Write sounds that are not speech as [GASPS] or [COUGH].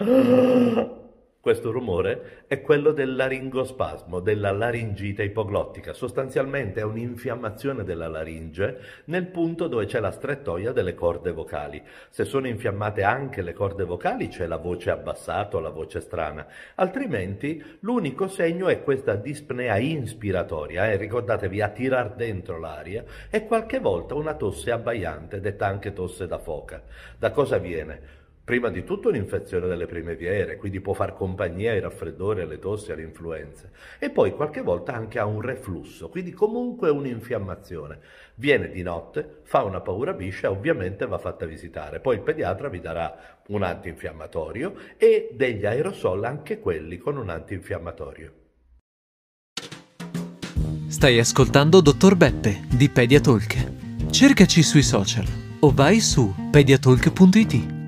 [GASPS] Questo rumore è quello del laringospasmo, della laringite ipoglottica. Sostanzialmente è un'infiammazione della laringe nel punto dove c'è la strettoia delle corde vocali. Se sono infiammate anche le corde vocali c'è la voce abbassata o la voce strana. Altrimenti l'unico segno è questa dispnea inspiratoria, eh? ricordatevi a tirar dentro l'aria e qualche volta una tosse abbaiante, detta anche tosse da foca. Da cosa viene? Prima di tutto un'infezione delle prime vie aeree, quindi può far compagnia ai raffreddori, alle tossi, alle influenze. E poi qualche volta anche a un reflusso, quindi comunque un'infiammazione. Viene di notte, fa una paura biscia, ovviamente va fatta visitare. Poi il pediatra vi darà un antinfiammatorio e degli aerosol, anche quelli con un antinfiammatorio. Stai ascoltando Dottor Beppe di Pediatalk. Cercaci sui social o vai su pediatalk.it.